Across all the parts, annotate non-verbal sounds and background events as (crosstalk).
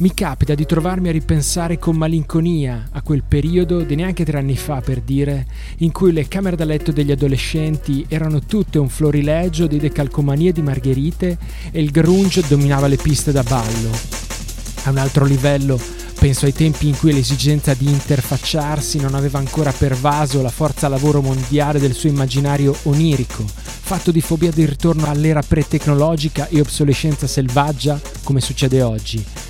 Mi capita di trovarmi a ripensare con malinconia a quel periodo di neanche tre anni fa, per dire, in cui le camere da letto degli adolescenti erano tutte un florilegio di decalcomanie di margherite e il grunge dominava le piste da ballo. A un altro livello, penso ai tempi in cui l'esigenza di interfacciarsi non aveva ancora pervaso la forza lavoro mondiale del suo immaginario onirico, fatto di fobia del ritorno all'era pre-tecnologica e obsolescenza selvaggia come succede oggi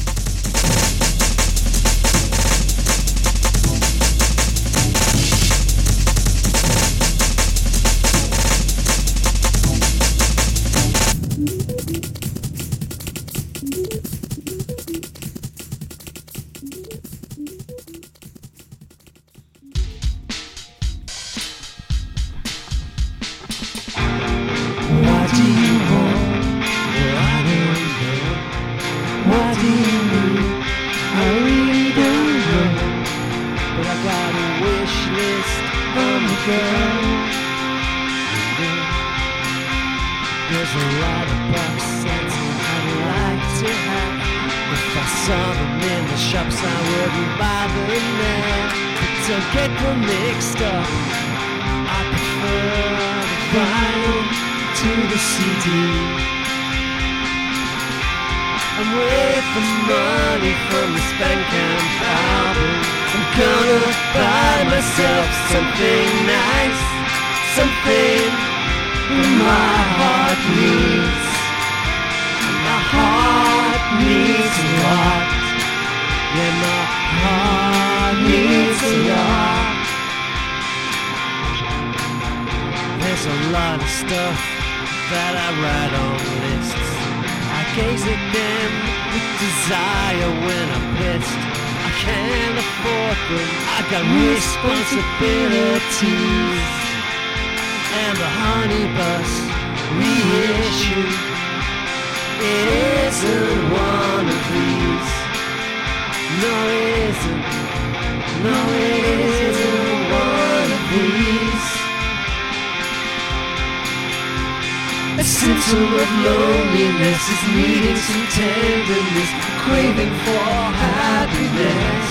I'm. I'm gonna buy myself something nice, something my heart needs. My heart needs a lot. Yeah, my heart needs a lot. There's a lot of stuff that I write on lists. I gaze at them with desire when I'm pissed. I can't afford them. I got responsibilities. And the honey bus reissue. It isn't one of these. No, it isn't. No, it isn't one of these. symptom of loneliness is needing some tenderness, craving for happiness.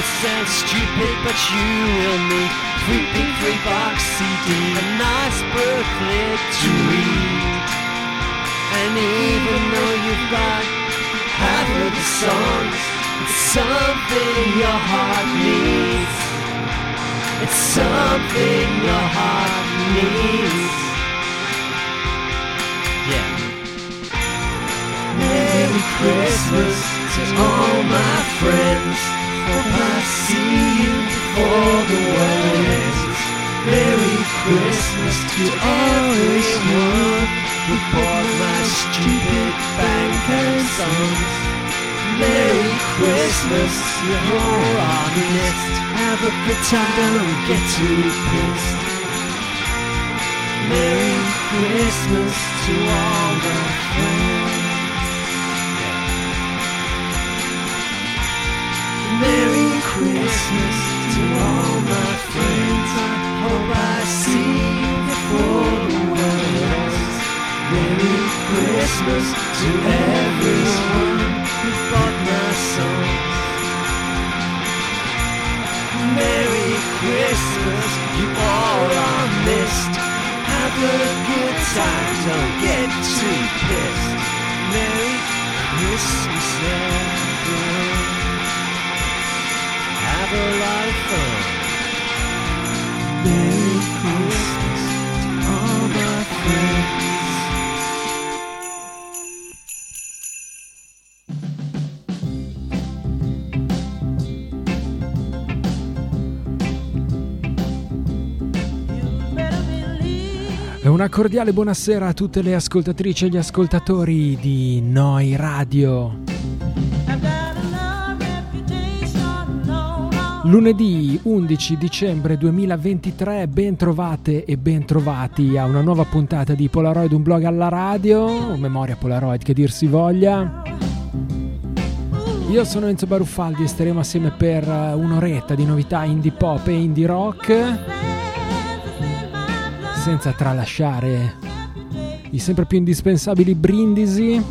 It sounds stupid, but you will need three big three box CD, a nice booklet to read. And even though you've got half of the songs, it's something your heart needs. It's something your heart needs. Christmas to all my friends. Hope I see you before the world ends. Merry Christmas to everyone who bought my stupid bank songs. Merry Christmas, you're honest. Have a good time, don't get too pissed. Merry Christmas to all my friends. Merry Christmas to all my friends. I hope I see you before the world. Merry Christmas to everyone who bought my songs. Merry Christmas, you all are missed. Have a good time, don't get too pissed. Merry Christmas. Una cordiale buonasera a tutte le ascoltatrici e gli ascoltatori di Noi Radio. Lunedì 11 dicembre 2023, ben trovate e ben trovati a una nuova puntata di Polaroid, un blog alla radio, memoria Polaroid che dir si voglia. Io sono Enzo Baruffaldi e staremo assieme per un'oretta di novità indie pop e indie rock senza tralasciare i sempre più indispensabili brindisi.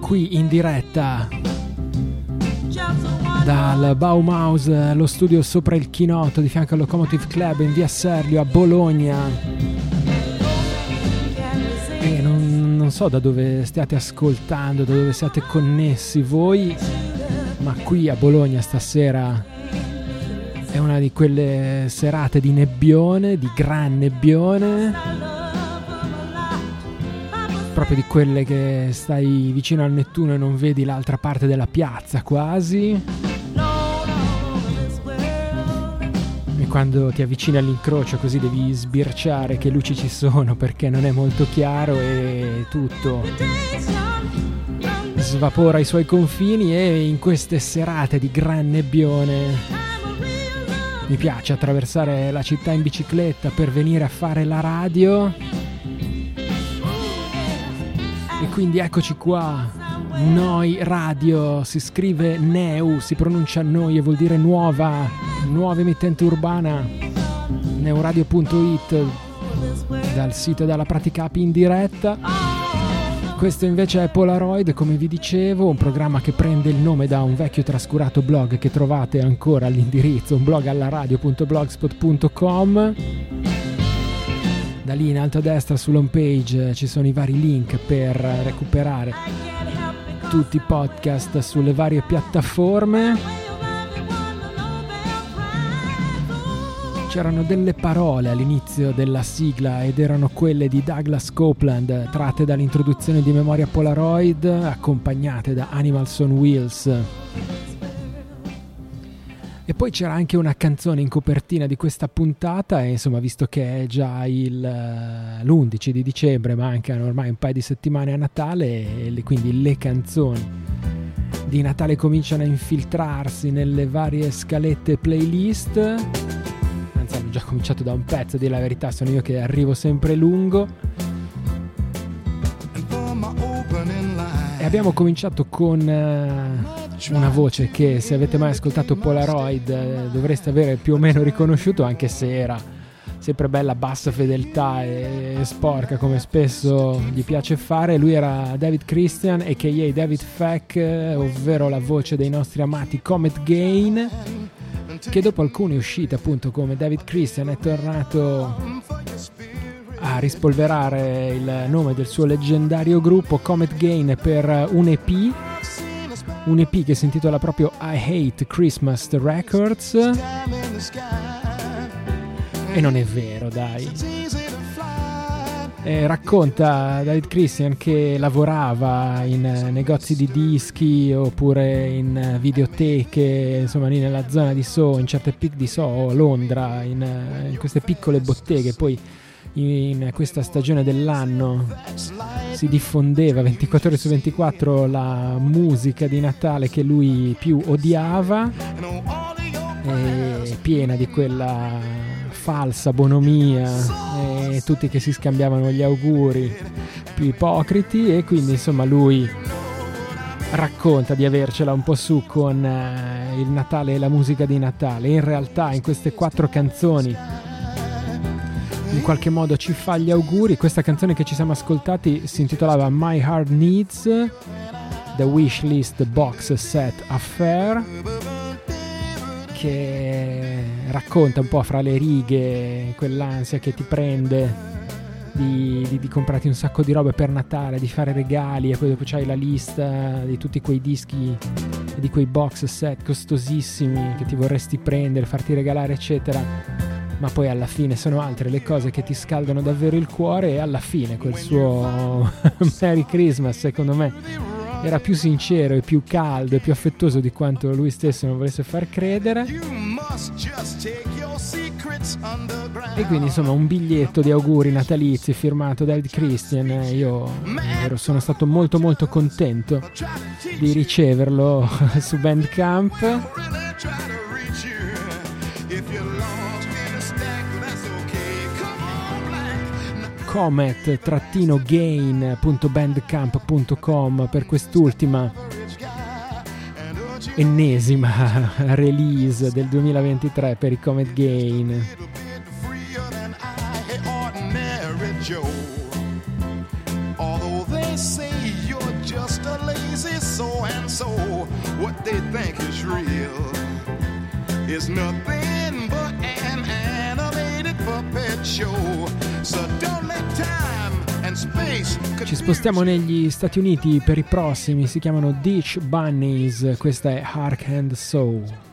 Qui in diretta dal Baumhaus, lo studio sopra il Chinotto di fianco al Locomotive Club in via Serlio a Bologna. E non, non so da dove stiate ascoltando, da dove siate connessi voi, ma qui a Bologna stasera è una di quelle serate di nebbione, di gran nebbione. Proprio di quelle che stai vicino al Nettuno e non vedi l'altra parte della piazza quasi. Quando ti avvicini all'incrocio così devi sbirciare che luci ci sono perché non è molto chiaro e tutto svapora i suoi confini e in queste serate di gran nebbione mi piace attraversare la città in bicicletta per venire a fare la radio. E quindi eccoci qua. Noi Radio si scrive Neu, si pronuncia Noi e vuol dire nuova, nuova emittente urbana. Neuradio.it dal sito della pratica app in diretta. Questo invece è Polaroid, come vi dicevo, un programma che prende il nome da un vecchio trascurato blog che trovate ancora all'indirizzo, un blog alla radio.blogspot.com. Da lì in alto a destra sull'home page ci sono i vari link per recuperare tutti i podcast sulle varie piattaforme. c'erano delle parole all'inizio della sigla ed erano quelle di Douglas Copeland tratte dall'introduzione di Memoria Polaroid accompagnate da Animals on Wheels. E poi c'era anche una canzone in copertina di questa puntata e insomma visto che è già il, l'11 di dicembre mancano ormai un paio di settimane a Natale e quindi le canzoni di Natale cominciano a infiltrarsi nelle varie scalette playlist anzi hanno già cominciato da un pezzo, dire la verità, sono io che arrivo sempre lungo. E abbiamo cominciato con uh, una voce che se avete mai ascoltato Polaroid uh, dovreste avere più o meno riconosciuto, anche se era sempre bella bassa fedeltà e, e sporca come spesso gli piace fare. Lui era David Christian, a.k.a. David Feck, ovvero la voce dei nostri amati Comet Gain che dopo alcune uscite appunto come David Christian è tornato a rispolverare il nome del suo leggendario gruppo Comet Gain per un EP un EP che si intitola proprio I Hate Christmas Records. E non è vero dai. Eh, racconta David Christian che lavorava in eh, negozi di dischi oppure in eh, videoteche, insomma lì nella zona di So, in certe pic di So, Londra, in, in queste piccole botteghe, poi in questa stagione dell'anno. Si diffondeva 24 ore su 24 la musica di Natale che lui più odiava, piena di quella falsa bonomia. Tutti che si scambiavano gli auguri più ipocriti. E quindi insomma lui racconta di avercela un po' su con eh, il Natale e la musica di Natale. In realtà in queste quattro canzoni in qualche modo ci fa gli auguri. Questa canzone che ci siamo ascoltati si intitolava My Heart Needs The Wishlist Box Set Affair che racconta un po' fra le righe quell'ansia che ti prende di, di, di, comprarti un sacco di robe per Natale, di fare regali e poi dopo c'hai la lista di tutti quei dischi e di quei box set costosissimi che ti vorresti prendere, farti regalare eccetera ma poi alla fine sono altre le cose che ti scaldano davvero il cuore e alla fine quel suo (laughs) Merry Christmas secondo me era più sincero e più caldo e più affettuoso di quanto lui stesso non volesse far credere. E quindi insomma un biglietto di auguri natalizi firmato da Ed Christian, io ero, sono stato molto molto contento di riceverlo (laughs) su Bandcamp. comet-gain.bandcamp.com per quest'ultima ennesima (laughs) release del 2023 per i Comet Gain. what they think is real is nothing but Ci spostiamo negli Stati Uniti per i prossimi, si chiamano Ditch Bunnies, questa è Hark and Soul.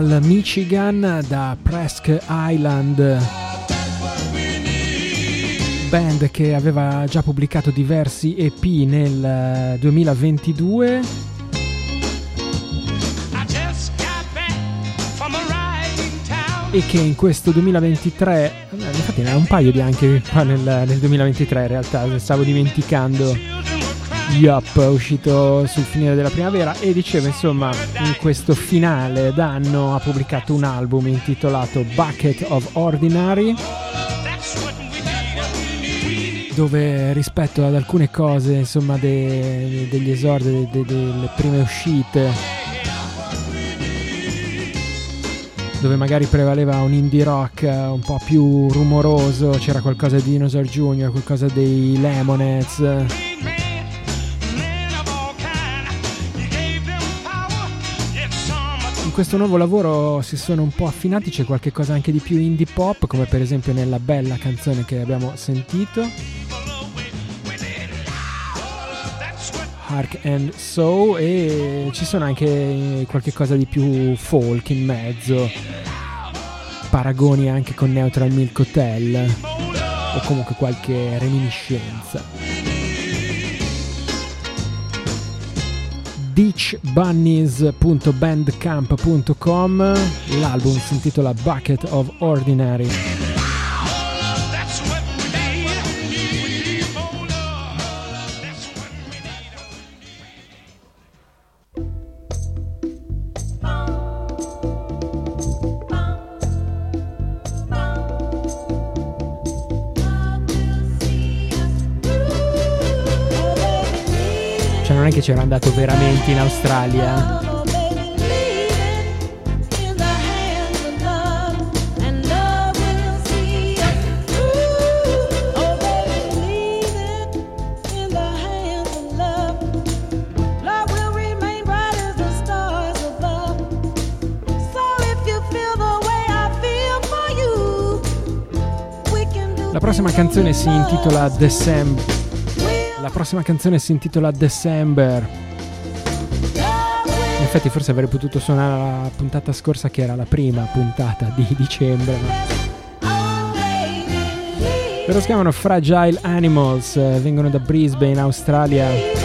Dal Michigan, da Presque Island, band che aveva già pubblicato diversi EP nel 2022. E che in questo 2023, eh, infatti ne ha un paio di anche qua nel, nel 2023 in realtà, stavo dimenticando Yup, uscito sul finire della primavera e dicevo insomma in questo finale d'anno ha pubblicato un album intitolato Bucket of Ordinary dove rispetto ad alcune cose insomma de, degli esordi de, de, delle prime uscite dove magari prevaleva un indie rock un po' più rumoroso c'era qualcosa di Dinosaur Jr., qualcosa dei Lemonheads questo nuovo lavoro si sono un po' affinati, c'è qualche cosa anche di più indie pop, come per esempio nella bella canzone che abbiamo sentito. Hark and Soul e ci sono anche qualche cosa di più folk in mezzo, paragoni anche con Neutral Milk Hotel o comunque qualche reminiscenza. beachbunnies.bandcamp.com l'album si intitola Bucket of Ordinary c'era andato veramente in Australia. La prossima canzone si intitola December. La prossima canzone si intitola December. In effetti forse avrei potuto suonare la puntata scorsa che era la prima puntata di dicembre. Ma... Loro si chiamano Fragile Animals, eh, vengono da Brisbane, Australia.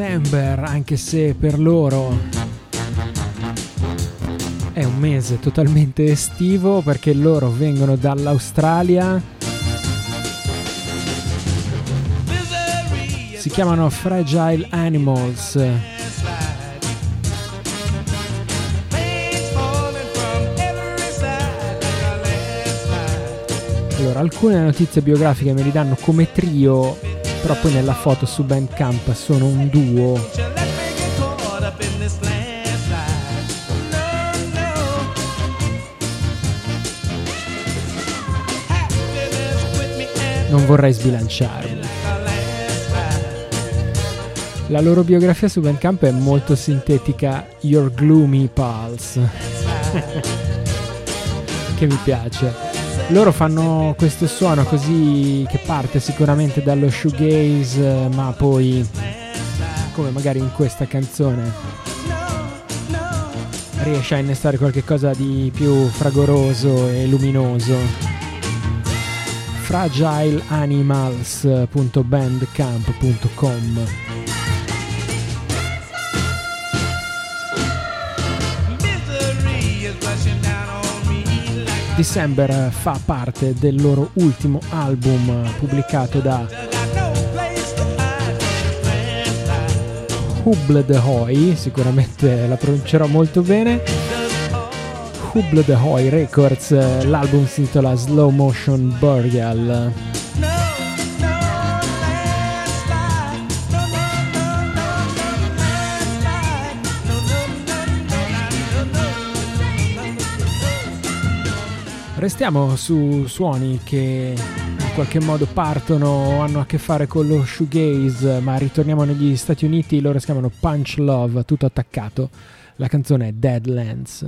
December, anche se per loro è un mese totalmente estivo perché loro vengono dall'Australia. Si chiamano Fragile Animals. Allora, alcune notizie biografiche me li danno come trio, però poi nella foto su Bandcamp sono un duo. non vorrei sbilanciarmi. La loro biografia su Bandcamp è molto sintetica, Your Gloomy Pulse, (laughs) che mi piace. Loro fanno questo suono così che parte sicuramente dallo shoegaze, ma poi, come magari in questa canzone, riesce a innestare qualcosa di più fragoroso e luminoso. Fragileanimals.bandcamp.com December fa parte del loro ultimo album pubblicato da Hubled Hoy, sicuramente la pronuncerò molto bene Hubble the Hoy Records, l'album si intitola Slow Motion Burial. Restiamo su suoni che in qualche modo partono o hanno a che fare con lo shoegaze, ma ritorniamo negli Stati Uniti, loro si chiamano Punch Love, tutto attaccato. La canzone è Deadlands.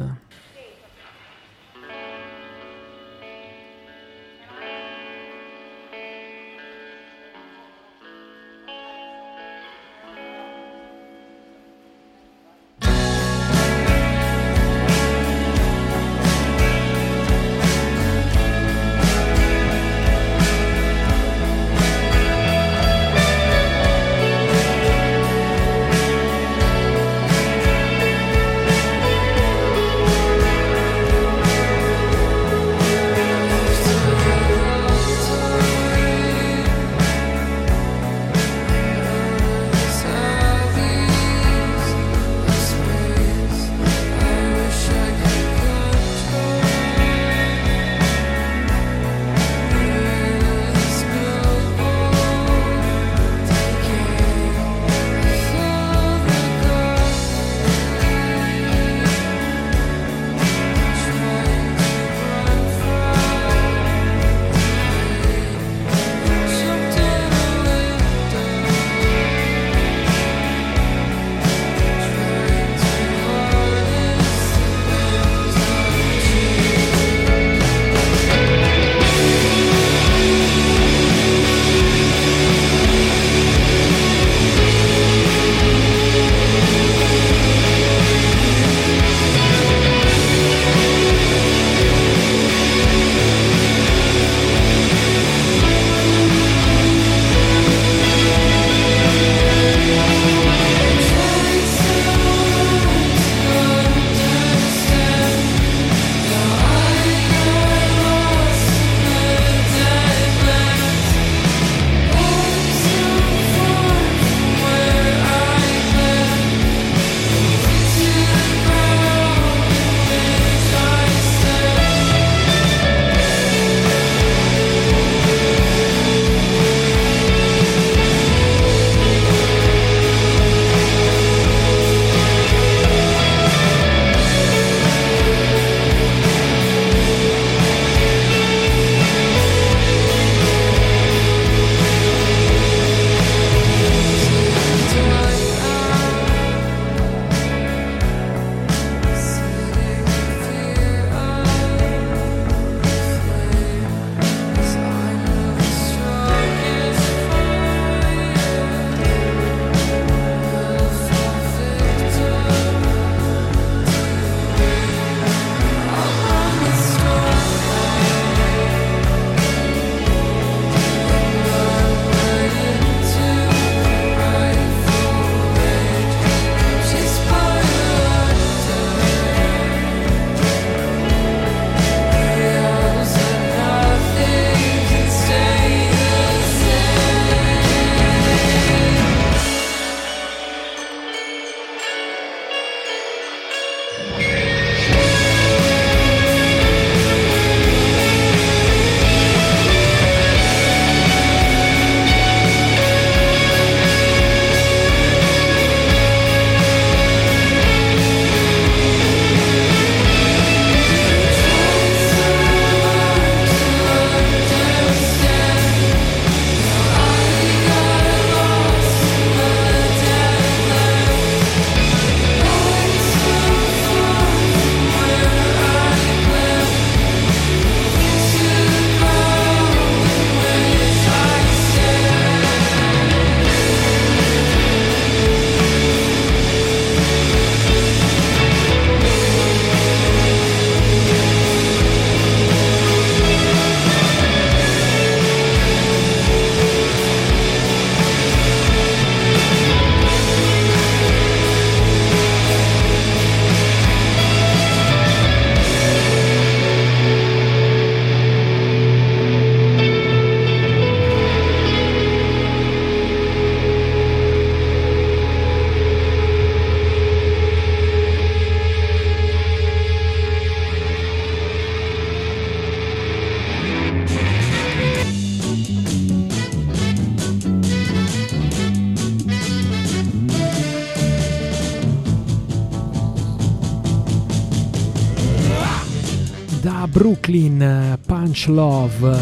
Punch Love.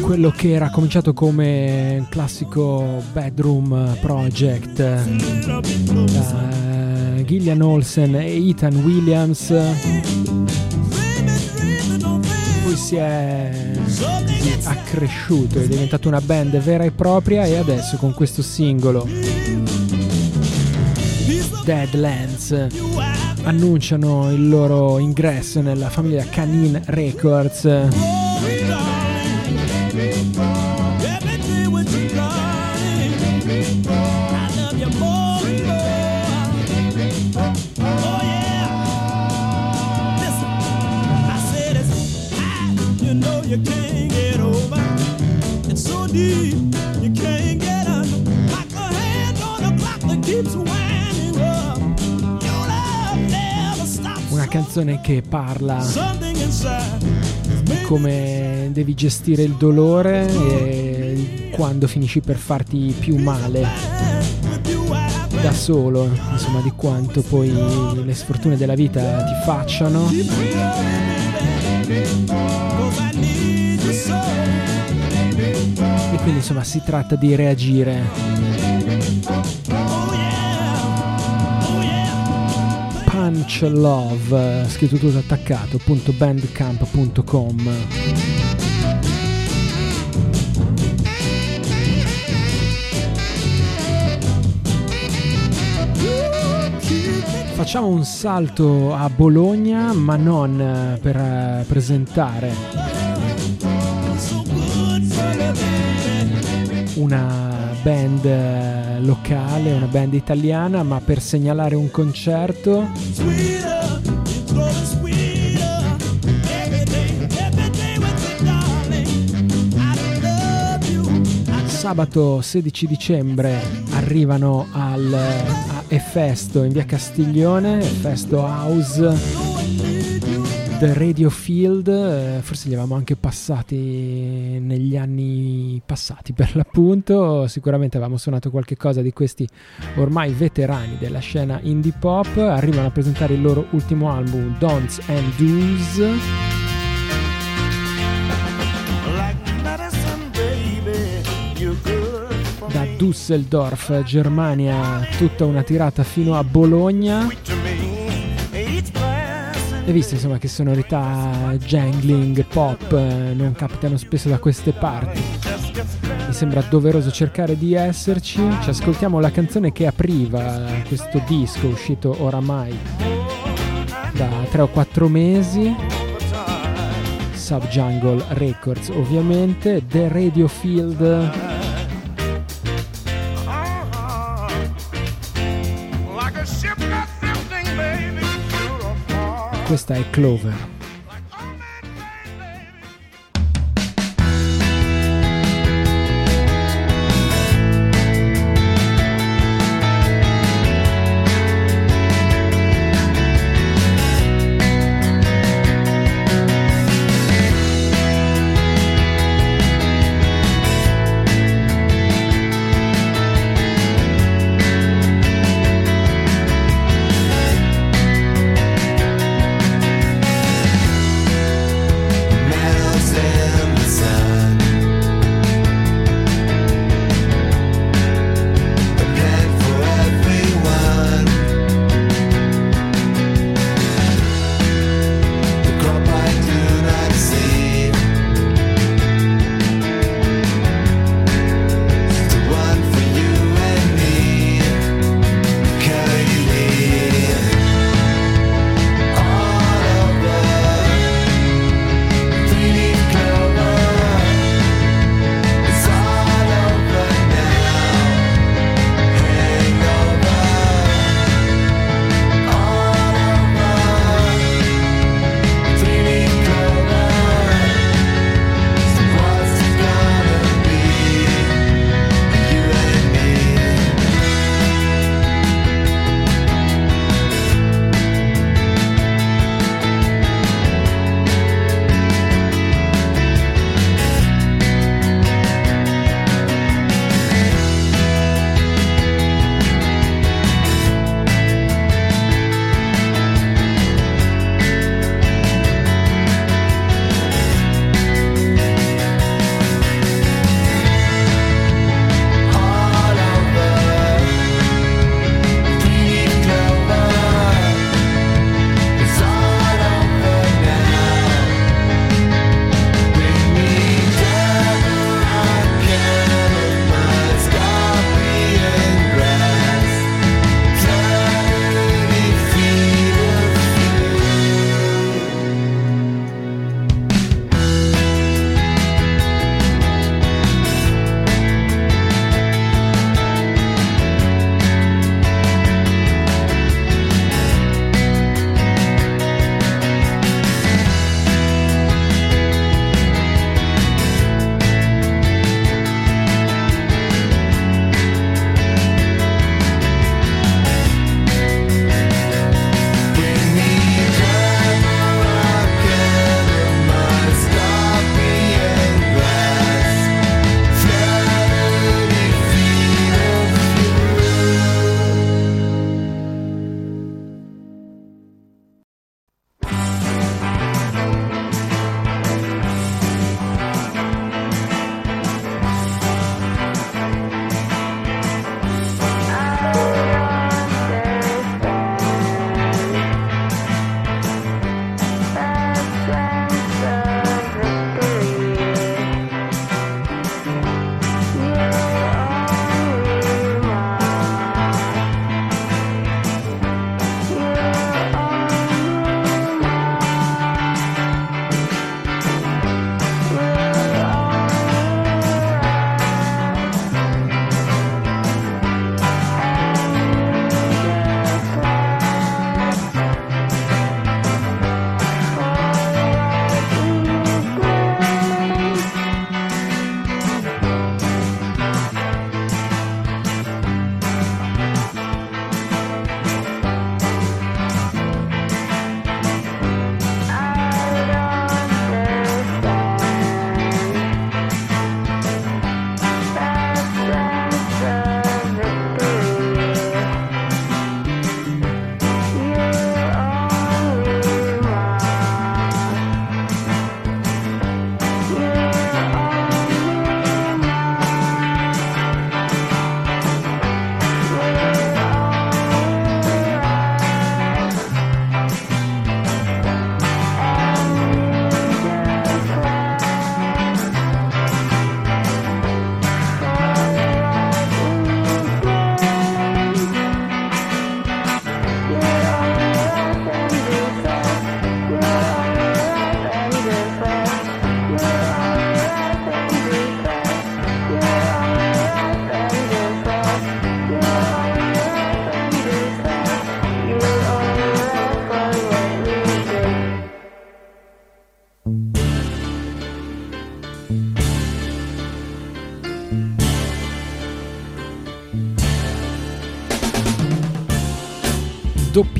Quello che era cominciato come un classico bedroom project da Gillian Olsen e Ethan Williams. Poi si è accresciuto, è diventato una band vera e propria e adesso con questo singolo Deadlands annunciano il loro ingresso nella famiglia Canine Records. Canzone che parla di come devi gestire il dolore e quando finisci per farti più male da solo, insomma, di quanto poi le sfortune della vita ti facciano. E quindi insomma si tratta di reagire. Punch Love, scritto tutto attaccato, bandcamp.com. Facciamo un salto a Bologna, ma non per presentare una band locale, una band italiana, ma per segnalare un concerto. Sabato 16 dicembre arrivano al a Efesto in via Castiglione, Efesto House The Radio Field, eh, forse li avevamo anche passati negli anni passati (laughs) per l'appunto, sicuramente avevamo suonato qualche cosa di questi ormai veterani della scena indie pop, arrivano a presentare il loro ultimo album Don'ts and Do's. Da Düsseldorf, Germania, tutta una tirata fino a Bologna e visto insomma che sonorità jangling, pop eh, non capitano spesso da queste parti, mi sembra doveroso cercare di esserci. Ci ascoltiamo la canzone che apriva questo disco uscito oramai da 3 o 4 mesi. Subjungle Records ovviamente, The Radio Field Questa è Clover.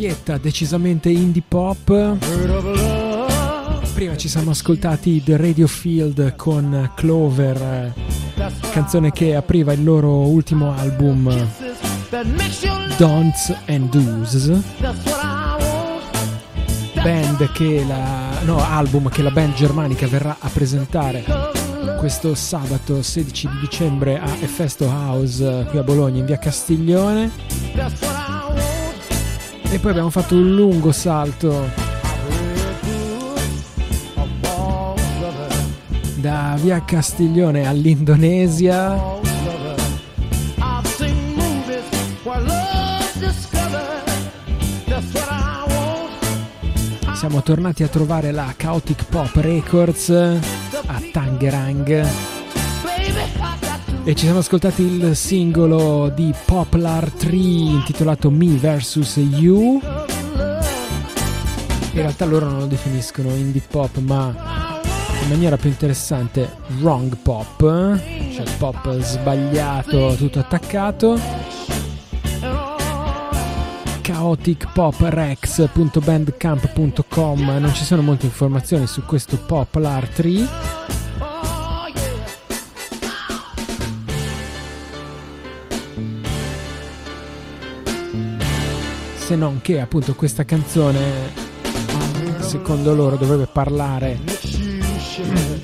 Doppietta decisamente indie pop. Prima ci siamo ascoltati The Radio Field con Clover, canzone che apriva il loro ultimo album Don'ts and Do's. Band che la, no, album che la band germanica verrà a presentare questo sabato 16 di dicembre a Efesto House qui a Bologna in via Castiglione. E poi abbiamo fatto un lungo salto da via Castiglione all'Indonesia. Siamo tornati a trovare la Chaotic Pop Records a Tangerang e ci siamo ascoltati il singolo di Poplar 3 intitolato Me vs You. In realtà loro non lo definiscono indie pop, ma in maniera più interessante wrong pop, cioè pop sbagliato, tutto attaccato. chaoticpoprex.bandcamp.com non ci sono molte informazioni su questo Poplar 3 se non che appunto questa canzone secondo loro dovrebbe parlare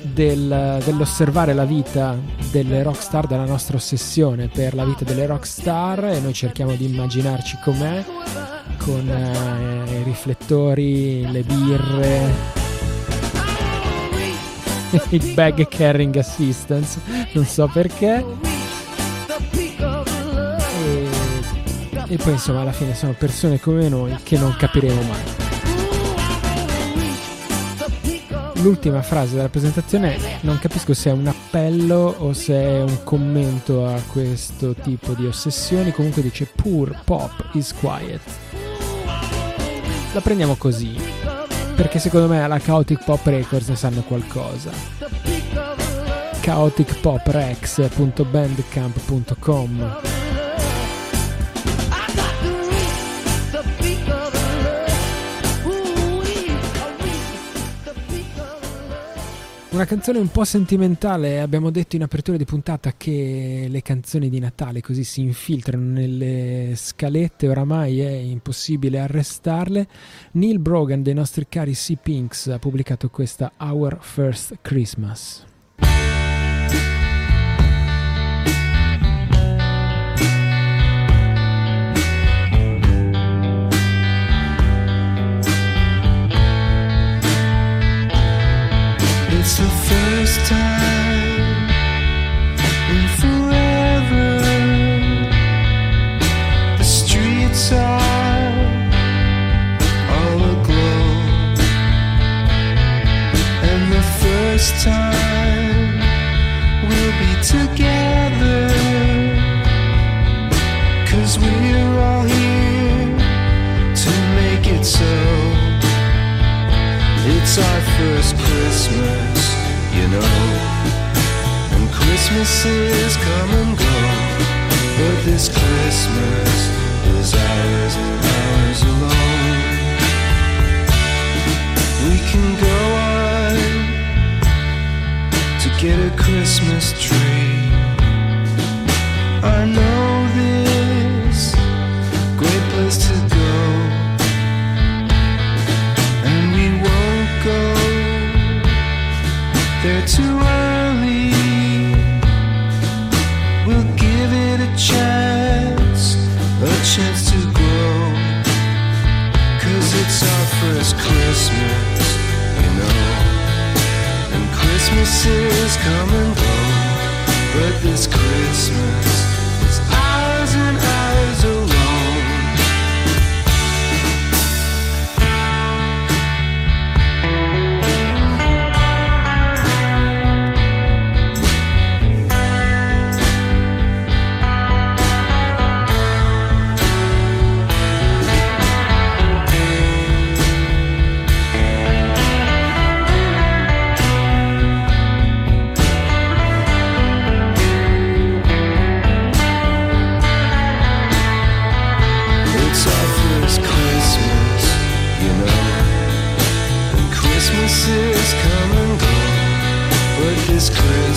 del, dell'osservare la vita delle rockstar, della nostra ossessione per la vita delle rockstar e noi cerchiamo di immaginarci com'è con eh, i riflettori, le birre, (laughs) il bag carrying assistance, non so perché E poi insomma alla fine sono persone come noi che non capiremo mai. L'ultima frase della presentazione non capisco se è un appello o se è un commento a questo tipo di ossessioni, comunque dice Poor pop is quiet. La prendiamo così, perché secondo me alla Chaotic Pop Records ne sanno qualcosa. chaoticpoprex.bandcamp.com Una canzone un po' sentimentale, abbiamo detto in apertura di puntata che le canzoni di Natale così si infiltrano nelle scalette, oramai è impossibile arrestarle. Neil Brogan dei nostri cari Sea Pinks ha pubblicato questa Our First Christmas. It's the first time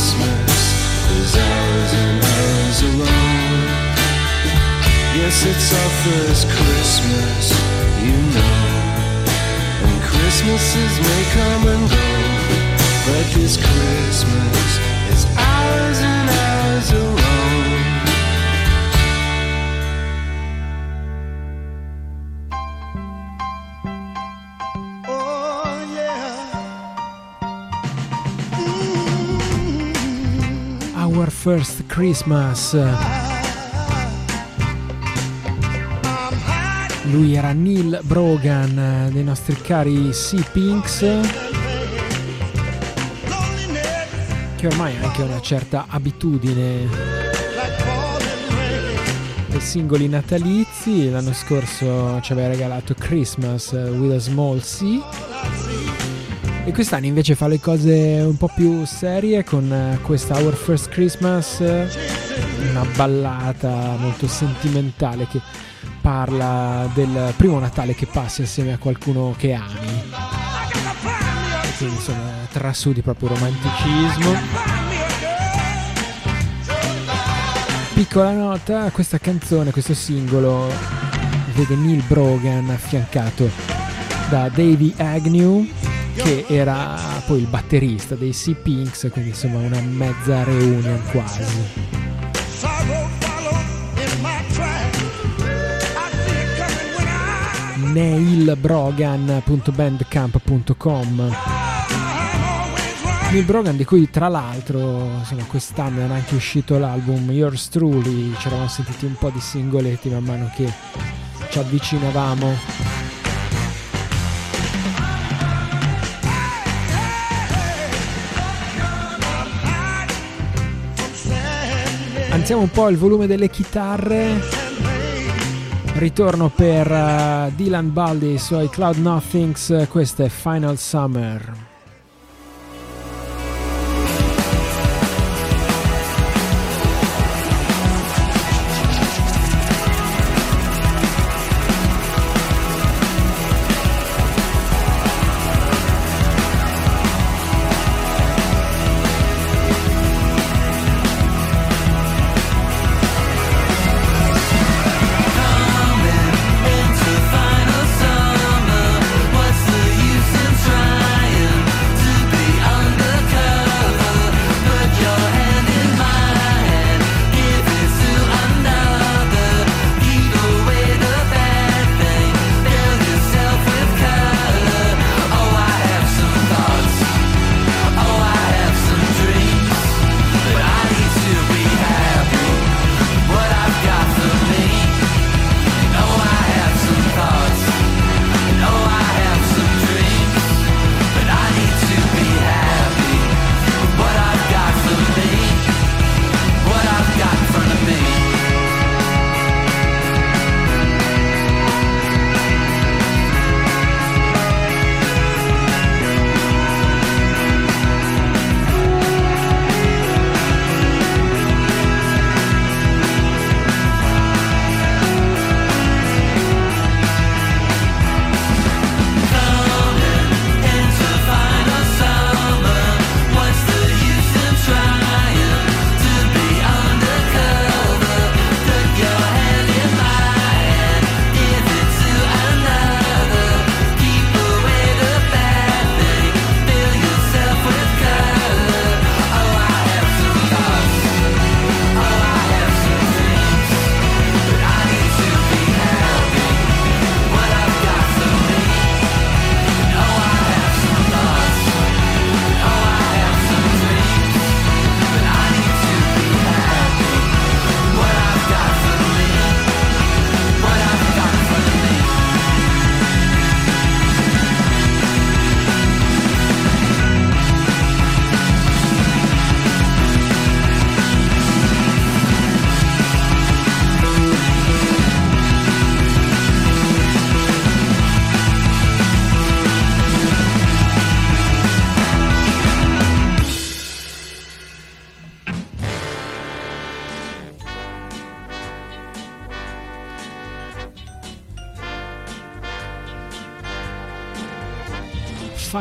Christmas is ours and ours alone. Yes, it's our first Christmas, you know. And Christmases may come and go, but this Christmas First Christmas. Lui era Neil Brogan eh, dei nostri cari Sea Pinks, che ormai ha anche una certa abitudine ai singoli natalizi. L'anno scorso ci aveva regalato Christmas with a Small Sea. E quest'anno invece fa le cose un po' più serie con eh, questa Our First Christmas, eh, una ballata molto sentimentale che parla del primo Natale che passi insieme a qualcuno che ami. E quindi insomma trasudi proprio romanticismo. Piccola nota, questa canzone, questo singolo vede Neil Brogan affiancato da Davey Agnew che era poi il batterista dei Sea Pinks, quindi insomma una mezza reunion quasi. neilbrogan.bandcamp.com Neil Brogan di cui tra l'altro insomma, quest'anno era anche uscito l'album Yours Truly. Ci eravamo sentiti un po' di singoletti man mano che ci avvicinavamo Alziamo un po' il volume delle chitarre. Ritorno per uh, Dylan Baldi suoi Cloud Nothings. Questo è Final Summer.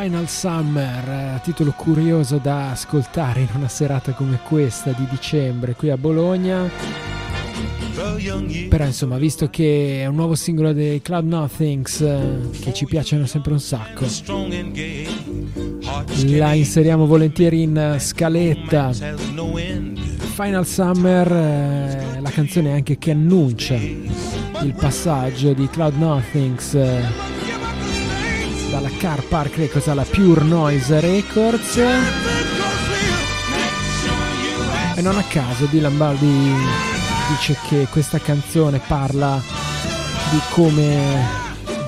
Final Summer, eh, titolo curioso da ascoltare in una serata come questa di dicembre qui a Bologna. Però insomma, visto che è un nuovo singolo dei Cloud Nothings eh, che ci piacciono sempre un sacco, la inseriamo volentieri in scaletta. Final Summer, eh, la canzone anche che annuncia il passaggio di Cloud Nothings eh, Car Park Records alla Pure Noise Records. E non a caso Dylan Baldi dice che questa canzone parla di come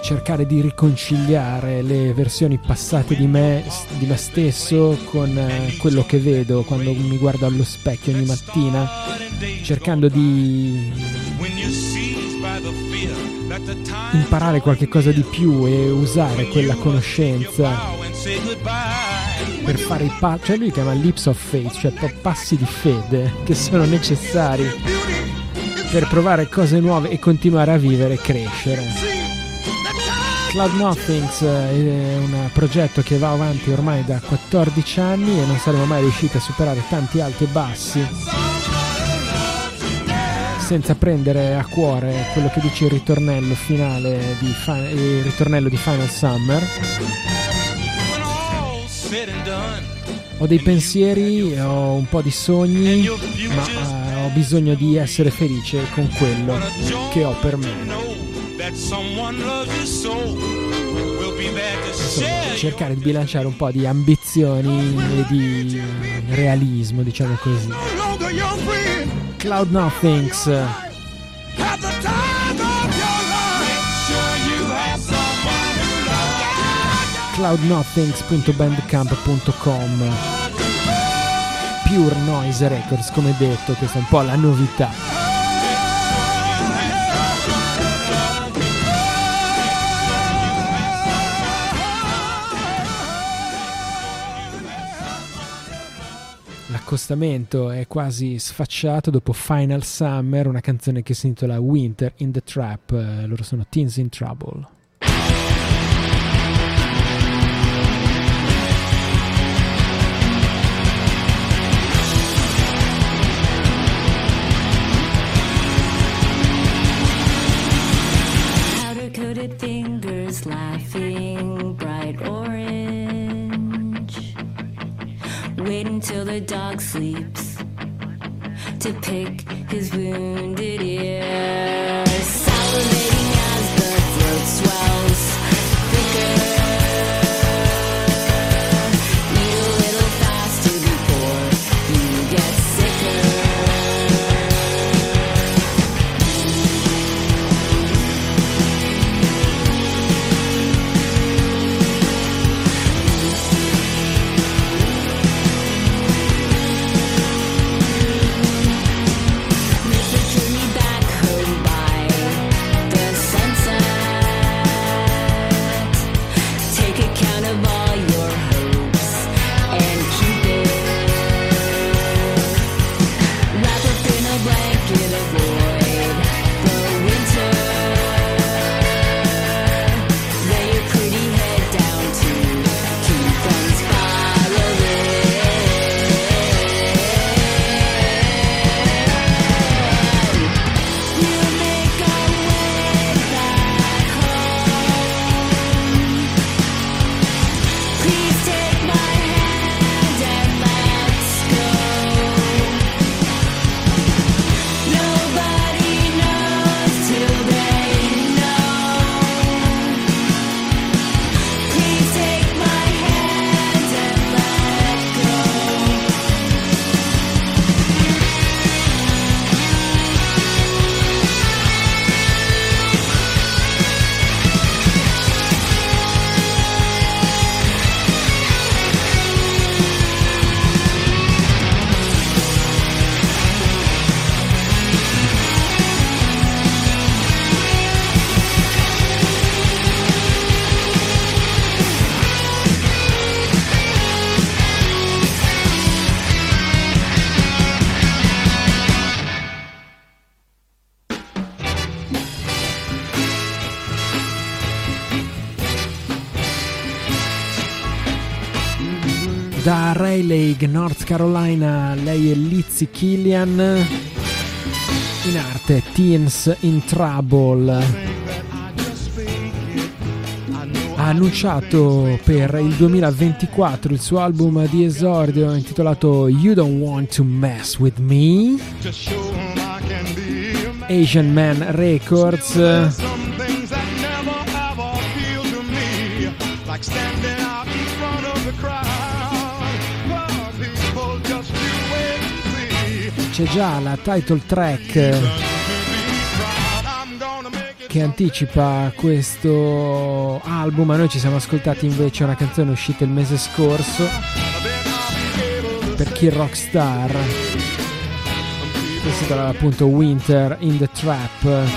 cercare di riconciliare le versioni passate di me, di me stesso con eh, quello che vedo quando mi guardo allo specchio ogni mattina, cercando di imparare qualche cosa di più e usare quella conoscenza per fare i passi, cioè lui chiama lips of faith, cioè passi di fede che sono necessari per provare cose nuove e continuare a vivere e crescere. Cloud Nothings è un progetto che va avanti ormai da 14 anni e non saremo mai riusciti a superare tanti alti e bassi senza prendere a cuore quello che dice il ritornello finale di, il ritornello di Final Summer. Ho dei pensieri, ho un po' di sogni, ma uh, ho bisogno di essere felice con quello che ho per me. Cercare di bilanciare un po' di ambizioni e di realismo, diciamo così. Cloud Nothings. cloudnothings.bandcamp.com Pure Noise Records come detto questa è un po' la novità l'accostamento è quasi sfacciato dopo Final Summer, una canzone che si intitola Winter in the Trap, eh, loro sono Teens in Trouble. The dog sleeps to pick his wounded ear. Salivating as the throat swells Rayleigh, North Carolina, lei è Lizzie Killian. In arte Teens in Trouble. Ha annunciato per il 2024 il suo album di esordio intitolato You Don't Want to Mess with Me. Asian Man Records. C'è già la title track che anticipa questo album, a noi ci siamo ascoltati invece una canzone uscita il mese scorso per Kill Rockstar. Questo era appunto Winter in the Trap.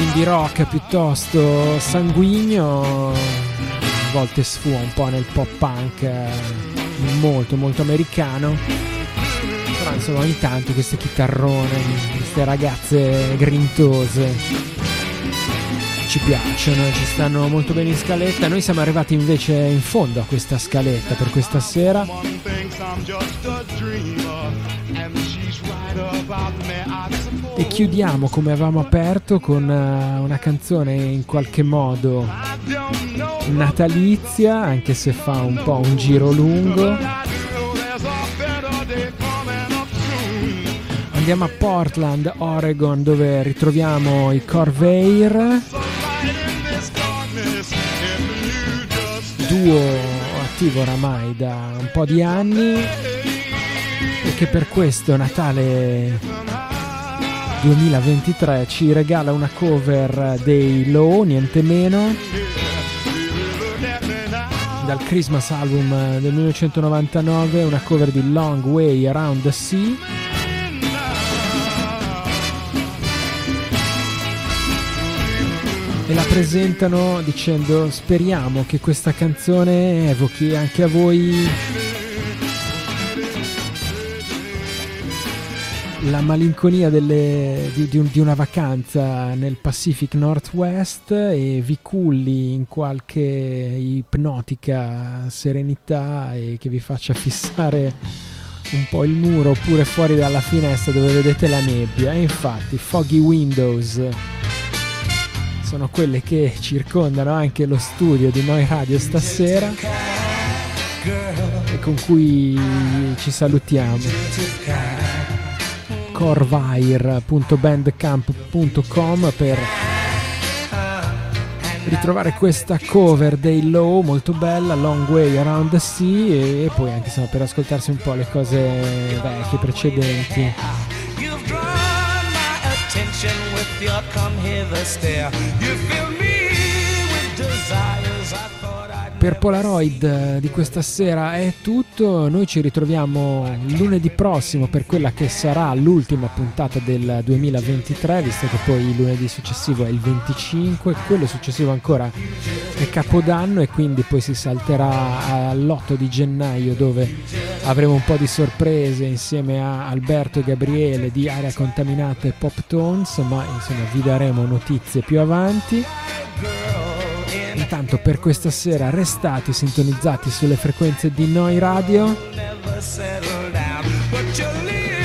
Indie rock piuttosto sanguigno, a volte sfuma un po' nel pop punk molto molto americano. Però insomma ogni tanto queste chitarrone queste ragazze grintose ci piacciono ci stanno molto bene in scaletta. Noi siamo arrivati invece in fondo a questa scaletta per questa sera. E chiudiamo come avevamo aperto con una canzone in qualche modo natalizia, anche se fa un po' un giro lungo. Andiamo a Portland, Oregon, dove ritroviamo i Corvair, duo attivo oramai da un po' di anni e che per questo Natale 2023 ci regala una cover dei Low, niente meno dal Christmas album del 1999, una cover di Long Way Around the Sea. E la presentano dicendo speriamo che questa canzone evochi anche a voi la malinconia delle, di, di, di, una vacanza nel Pacific Northwest e vi culli in qualche ipnotica serenità e che vi faccia fissare un po' il muro oppure fuori dalla finestra dove vedete la nebbia. E infatti, foggy windows sono quelle che circondano anche lo studio di Noi Radio stasera e con cui ci salutiamo corvair.bandcamp.com per ritrovare questa cover dei Low molto bella, Long Way Around the Sea e poi anche insomma, per ascoltarsi un po' le cose vecchie precedenti. if you come hither, stare. You feel Per Polaroid eh, di questa sera è tutto, noi ci ritroviamo lunedì prossimo per quella che sarà l'ultima puntata del 2023, visto che poi il lunedì successivo è il 25, quello successivo ancora è Capodanno e quindi poi si salterà all'8 di gennaio dove avremo un po' di sorprese insieme a Alberto e Gabriele di Area Contaminata e Pop Tones, ma insomma vi daremo notizie più avanti. Intanto per questa sera restate sintonizzati sulle frequenze di Noi Radio.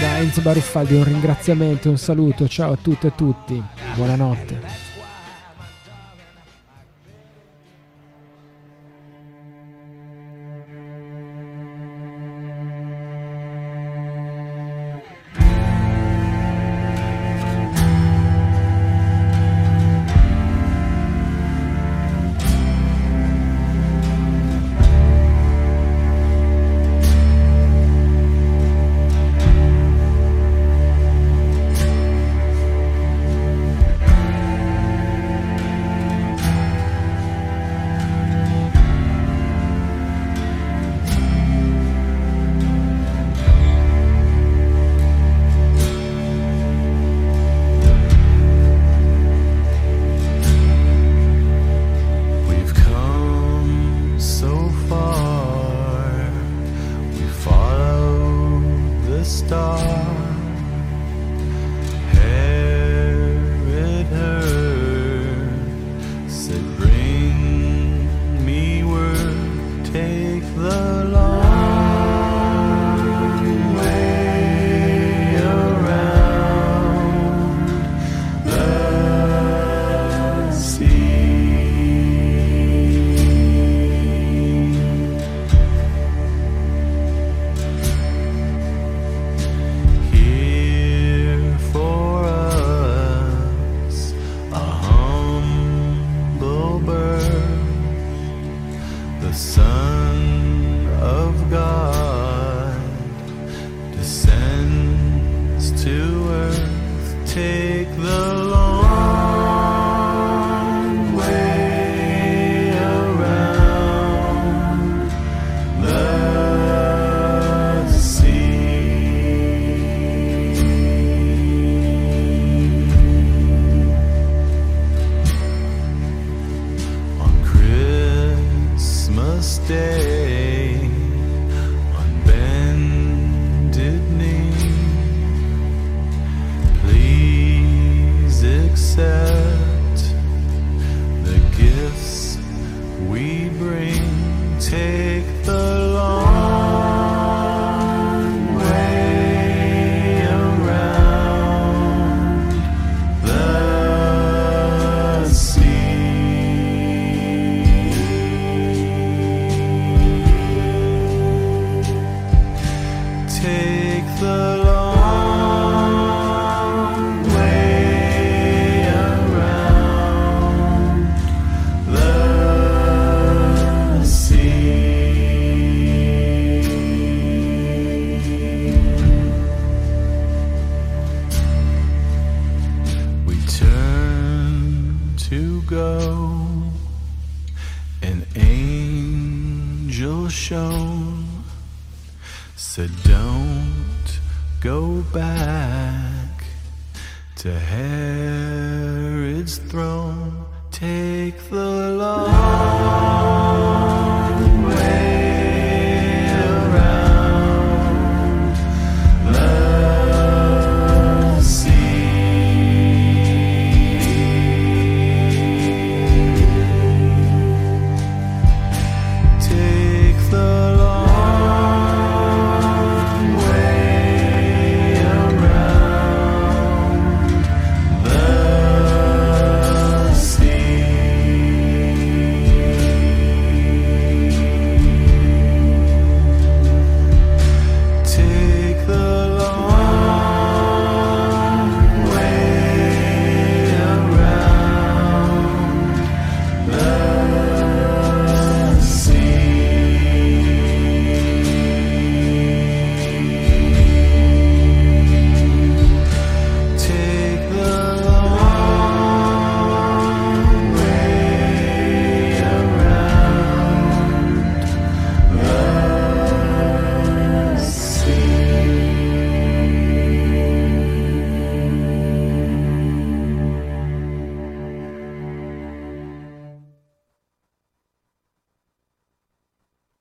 Da Enzo Baruffaldi un ringraziamento, un saluto, ciao a tutte e tutti, buonanotte. star